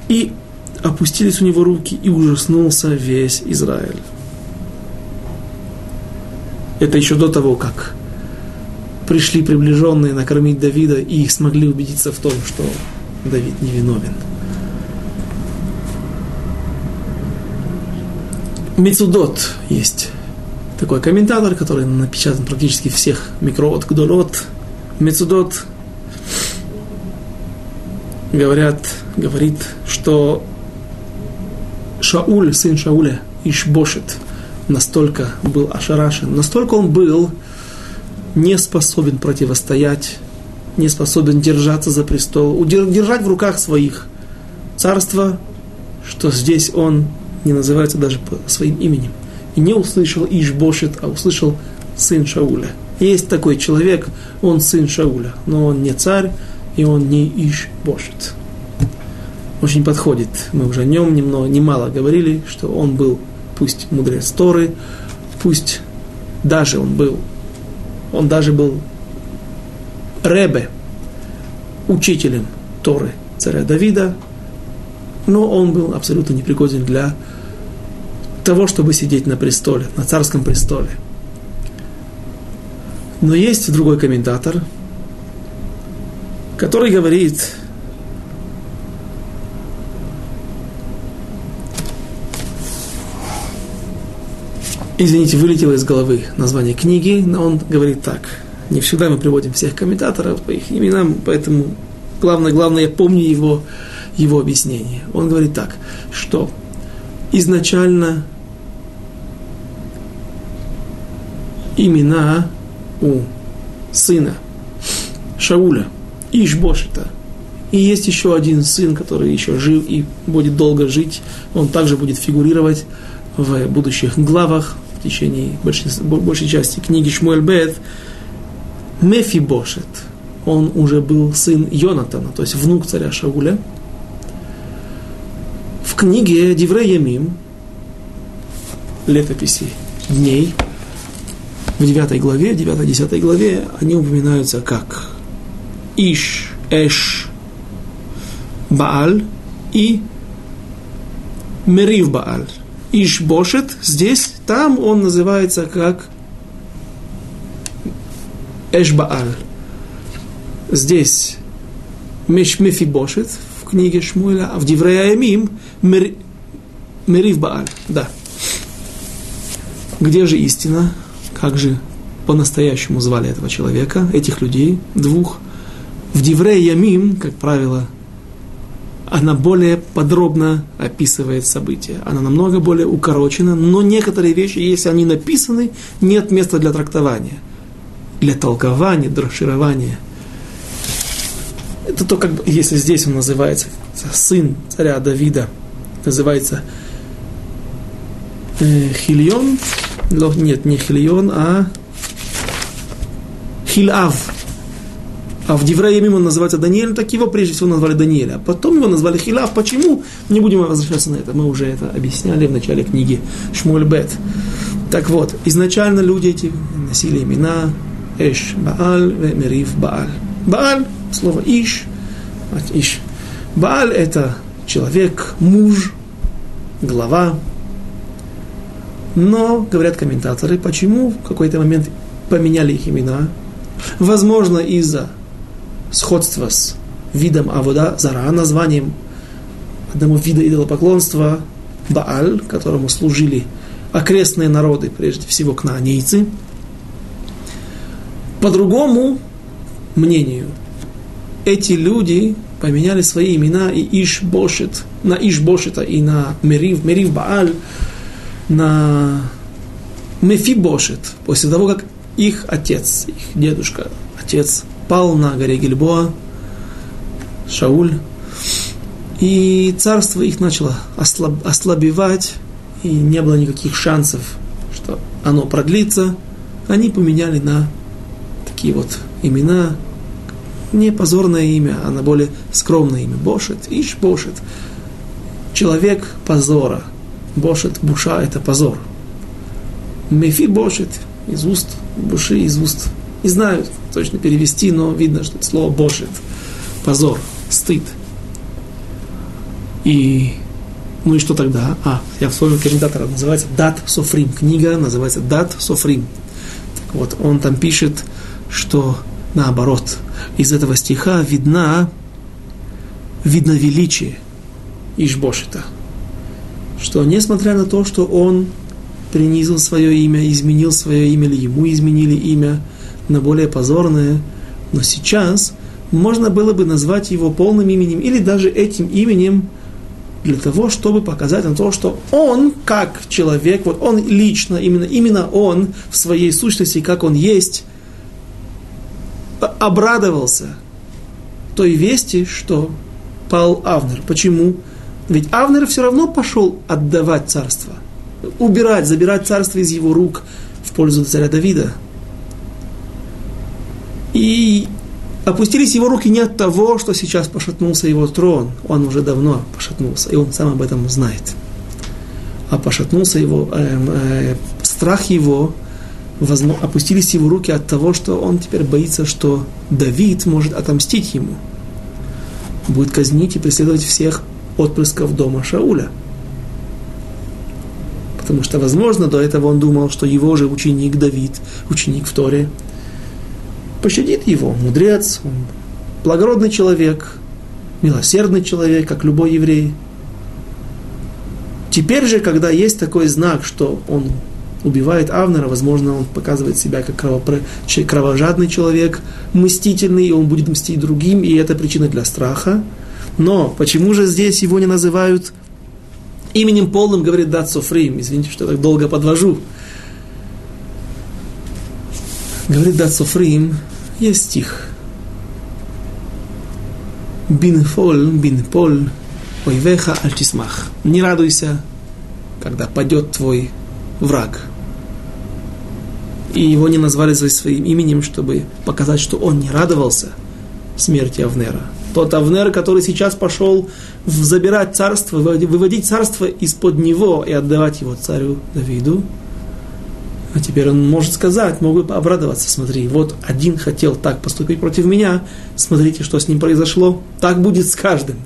Speaker 1: и опустились у него руки, и ужаснулся весь Израиль. Это еще до того, как пришли приближенные накормить Давида и смогли убедиться в том, что Давид невиновен. Мецудот есть такой комментатор, который напечатан практически всех микроот, гдолот. Мецудот говорят, говорит, что Шауль, сын Шауля, Ишбошет, настолько был ошарашен, настолько он был не способен противостоять, не способен держаться за престол, удержать в руках своих царство, что здесь он не называется даже своим именем. И не услышал Ишбошет, а услышал сын Шауля. Есть такой человек, он сын Шауля, но он не царь, и он не Ишбошет. Очень подходит. Мы уже о нем немного, немало говорили, что он был пусть мудрец Торы, пусть даже он был, он даже был Ребе, учителем Торы царя Давида, но он был абсолютно непригоден для того, чтобы сидеть на престоле, на царском престоле. Но есть другой комментатор, который говорит, извините, вылетело из головы название книги, но он говорит так. Не всегда мы приводим всех комментаторов по их именам, поэтому главное, главное, я помню его, его объяснение. Он говорит так, что изначально имена у сына Шауля, Ишбошита, и есть еще один сын, который еще жив и будет долго жить. Он также будет фигурировать в будущих главах в течение большей, большей части книги Шмуэль Бет. Мефибошет. Он уже был сын Йонатана, то есть внук царя Шауля. В книге Диврей Ямим, летописи дней, в 9 главе, 9-10 главе, они упоминаются как Иш, Эш, Бааль и Мерив Бааль. Иш Бошет, здесь, там он называется как Эш Бааль. Здесь Меш Мефибошет в книге Шмуэля, а в Диврея Эмим Мерив Бааль. Да. Где же истина? Как же по-настоящему звали этого человека, этих людей, двух? В Диврея Ямим, как правило, она более подробно описывает события. Она намного более укорочена, но некоторые вещи, если они написаны, нет места для трактования, для толкования, дроширования. Это то, как если здесь он называется сын царя Давида, называется э, Хильон, но нет, не Хильон, а Хилав, а в Девраемим он называется Даниэлем, так его прежде всего назвали Даниэля. А потом его назвали Хилав. Почему? Не будем возвращаться на это. Мы уже это объясняли в начале книги Шмуль Бет. Так вот, изначально люди эти носили имена Эш Бааль, Мерив Бааль. Бааль, слово Иш, Иш. Бааль – это человек, муж, глава. Но, говорят комментаторы, почему в какой-то момент поменяли их имена? Возможно, из-за сходство с видом Авода Зара, названием одного вида идолопоклонства Бааль, которому служили окрестные народы, прежде всего кнаанейцы. По другому мнению, эти люди поменяли свои имена и Ишбошет, на Ишбошета и на Мерив, Мерив Бааль, на Мефибошет, после того, как их отец, их дедушка, отец пал на горе Гильбоа, Шауль, и царство их начало ослаб, ослабевать, и не было никаких шансов, что оно продлится. Они поменяли на такие вот имена, не позорное имя, а на более скромное имя. Бошет, Иш Бошет. Человек позора. Бошет, Буша – это позор. Мефи Бошет из уст, Буши из уст. Не знаю, точно перевести, но видно, что это слово бошит, позор, стыд. И, ну и что тогда? А, я вспомнил комментатора, называется Дат Софрим. Книга называется Дат Софрим. Так вот, он там пишет, что наоборот, из этого стиха видна, видно величие Ишбошита. Что несмотря на то, что он принизил свое имя, изменил свое имя, или ему изменили имя, на более позорное, но сейчас можно было бы назвать его полным именем или даже этим именем для того, чтобы показать на то, что он, как человек, вот он лично, именно, именно он в своей сущности, как он есть, обрадовался той вести, что пал Авнер. Почему? Ведь Авнер все равно пошел отдавать царство, убирать, забирать царство из его рук в пользу царя Давида. И опустились его руки не от того, что сейчас пошатнулся его трон, он уже давно пошатнулся, и он сам об этом знает. А пошатнулся его, э, э, страх его, возможно, опустились его руки от того, что он теперь боится, что Давид может отомстить ему, будет казнить и преследовать всех отпрысков дома Шауля. Потому что, возможно, до этого он думал, что его же ученик Давид, ученик в Торе, пощадит его, мудрец, благородный человек, милосердный человек, как любой еврей. Теперь же, когда есть такой знак, что он убивает Авнера, возможно, он показывает себя как кровожадный человек, мстительный, и он будет мстить другим, и это причина для страха. Но почему же здесь его не называют именем полным, говорит Дат Софрим, извините, что я так долго подвожу. Говорит Дат Софрим, есть стих. Бинфол, бинпол, ойвеха альтисмах. Не радуйся, когда падет твой враг. И его не назвали своим именем, чтобы показать, что он не радовался смерти Авнера. Тот Авнер, который сейчас пошел забирать царство, выводить царство из-под него и отдавать его царю Давиду. А теперь он может сказать, могу обрадоваться, смотри, вот один хотел так поступить против меня, смотрите, что с ним произошло. Так будет с каждым.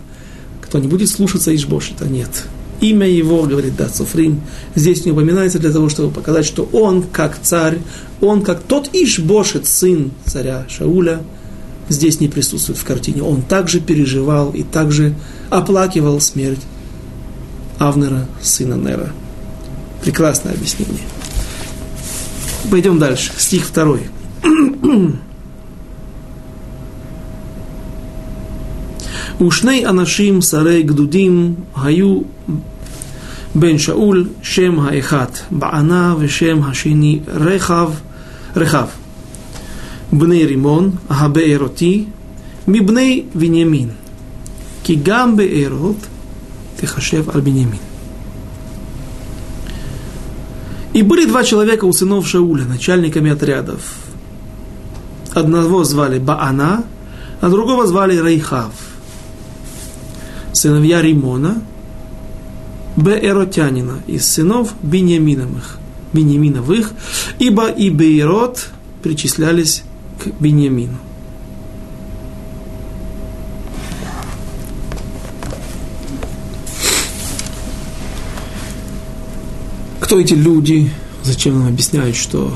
Speaker 1: Кто не будет слушаться Ишбошита, нет. Имя его, говорит да, Суфрим, здесь не упоминается для того, чтобы показать, что он как царь, он как тот Ишбошет, сын царя Шауля, здесь не присутствует в картине. Он также переживал и также оплакивал смерть Авнера, сына Нера. Прекрасное объяснение. Пойдем дальше. Стих второй. ושני אנשים שרי גדודים היו בן שאול, שם האחד בענה ושם השני רחב, רחב. בני רימון, הבארותי, מבני בנימין. כי גם בארות תחשב על בנימין. И были два человека у сынов Шауля, начальниками отрядов. Одного звали Баана, а другого звали Рейхав. Сыновья Римона, Беэротянина, из сынов Беньяминовых, Беньяминовых, ибо и Бейрот причислялись к Беньямину. Кто эти люди? Зачем нам объясняют, что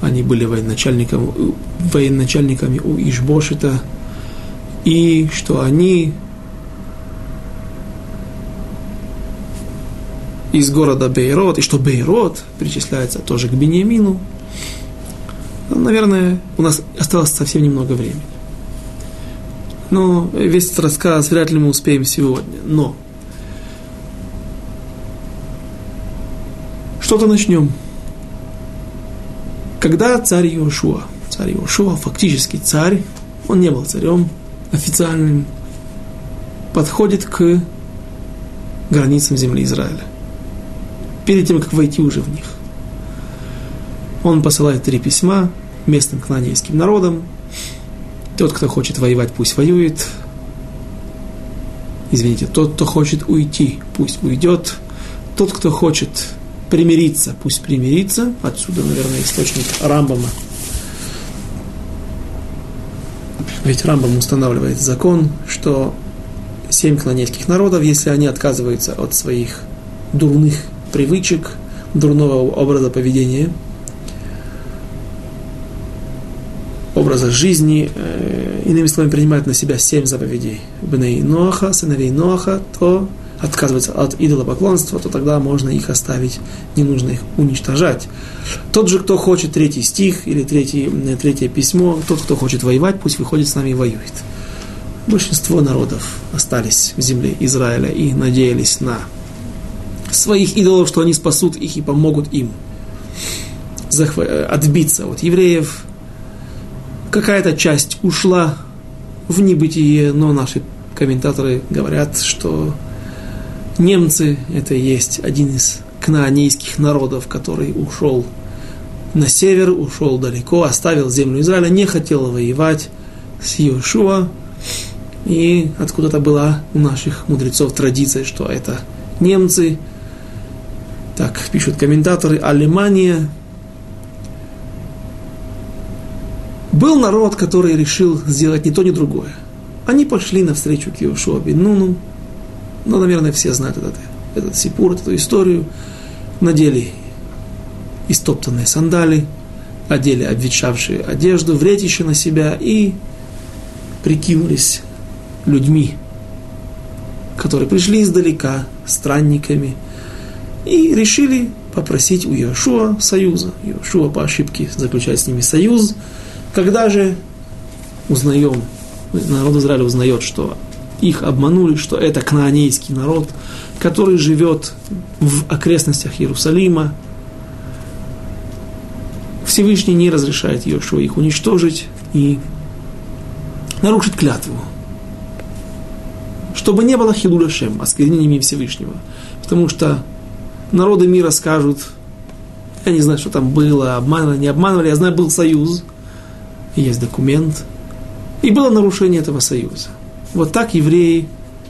Speaker 1: они были военачальниками, военачальниками у Ишбошита, и что они из города Бейрот, и что Бейрот причисляется тоже к Бениамину. Наверное, у нас осталось совсем немного времени. Но весь этот рассказ вряд ли мы успеем сегодня. Но что-то начнем. Когда царь Иошуа, царь Иошуа, фактически царь, он не был царем официальным, подходит к границам земли Израиля. Перед тем, как войти уже в них. Он посылает три письма местным кнанейским народам. Тот, кто хочет воевать, пусть воюет. Извините, тот, кто хочет уйти, пусть уйдет. Тот, кто хочет примириться, пусть примирится. Отсюда, наверное, источник Рамбама. Ведь Рамбам устанавливает закон, что семь клонейских народов, если они отказываются от своих дурных привычек, дурного образа поведения, образа жизни, э, иными словами, принимают на себя семь заповедей Бней Ноаха, сыновей Ноаха, то отказываются от идолопоклонства, то тогда можно их оставить, не нужно их уничтожать. Тот же, кто хочет третий стих или третий, э, третье письмо, тот, кто хочет воевать, пусть выходит с нами и воюет. Большинство народов остались в земле Израиля и надеялись на своих идолов, что они спасут их и помогут им э, отбиться от евреев. Какая-то часть ушла в небытие, но наши комментаторы говорят, что Немцы – это есть один из кнаанейских народов, который ушел на север, ушел далеко, оставил землю Израиля, не хотел воевать с Иошуа. И откуда-то была у наших мудрецов традиция, что это немцы. Так пишут комментаторы, Алемания. Был народ, который решил сделать ни то, ни другое. Они пошли навстречу к Иошуа бен Нуну, ну, наверное, все знают этот, этот сипур, эту историю. Надели истоптанные сандали, одели обветшавшую одежду, вретище на себя и прикинулись людьми, которые пришли издалека, странниками, и решили попросить у Иошуа союза. Иошуа по ошибке заключает с ними союз. Когда же узнаем, народ Израиля узнает, что их обманули, что это кнаанейский народ, который живет в окрестностях Иерусалима. Всевышний не разрешает Иошуа их уничтожить и нарушить клятву. Чтобы не было хилуляшем, осквернениями Всевышнего. Потому что народы мира скажут, я не знаю, что там было, обманывали, не обманывали, я знаю, был союз, есть документ, и было нарушение этого союза. Вот так евреи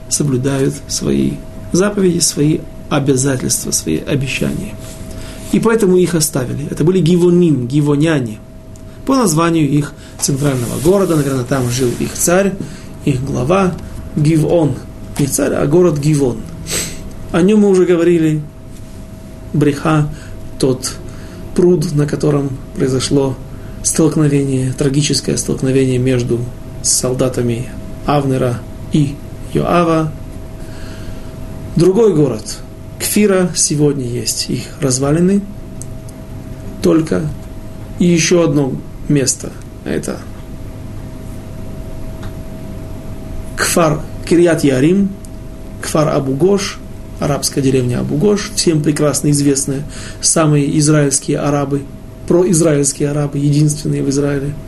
Speaker 1: соблюдают свои заповеди, свои обязательства, свои обещания. И поэтому их оставили. Это были гивоним, гивоняне. По названию их центрального города, наверное, там жил их царь, их глава Гивон. Не царь, а город Гивон. О нем мы уже говорили. Бреха, тот пруд, на котором произошло столкновение, трагическое столкновение между солдатами Авнера и Йоава. Другой город, Кфира, сегодня есть их развалины, только и еще одно место, это Кфар Кирьят Ярим, Кфар Абугош, арабская деревня Абугош, всем прекрасно известные самые израильские арабы, произраильские арабы, единственные в Израиле –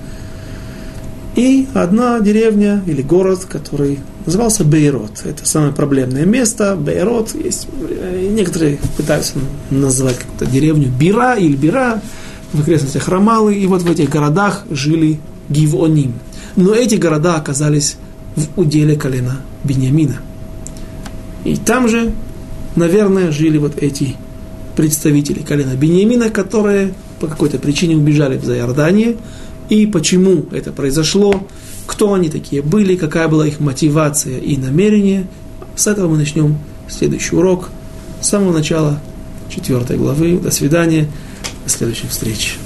Speaker 1: и одна деревня или город, который назывался Бейрот. Это самое проблемное место. Бейрот есть. Некоторые пытаются назвать как-то деревню Бира или Бира в окрестностях Рамалы. И вот в этих городах жили Гивоним. Но эти города оказались в уделе колена Бениамина. И там же, наверное, жили вот эти представители колена Бениамина, которые по какой-то причине убежали в Зайордание, и почему это произошло, кто они такие были, какая была их мотивация и намерение. С этого мы начнем следующий урок с самого начала четвертой главы. До свидания, до следующих встреч.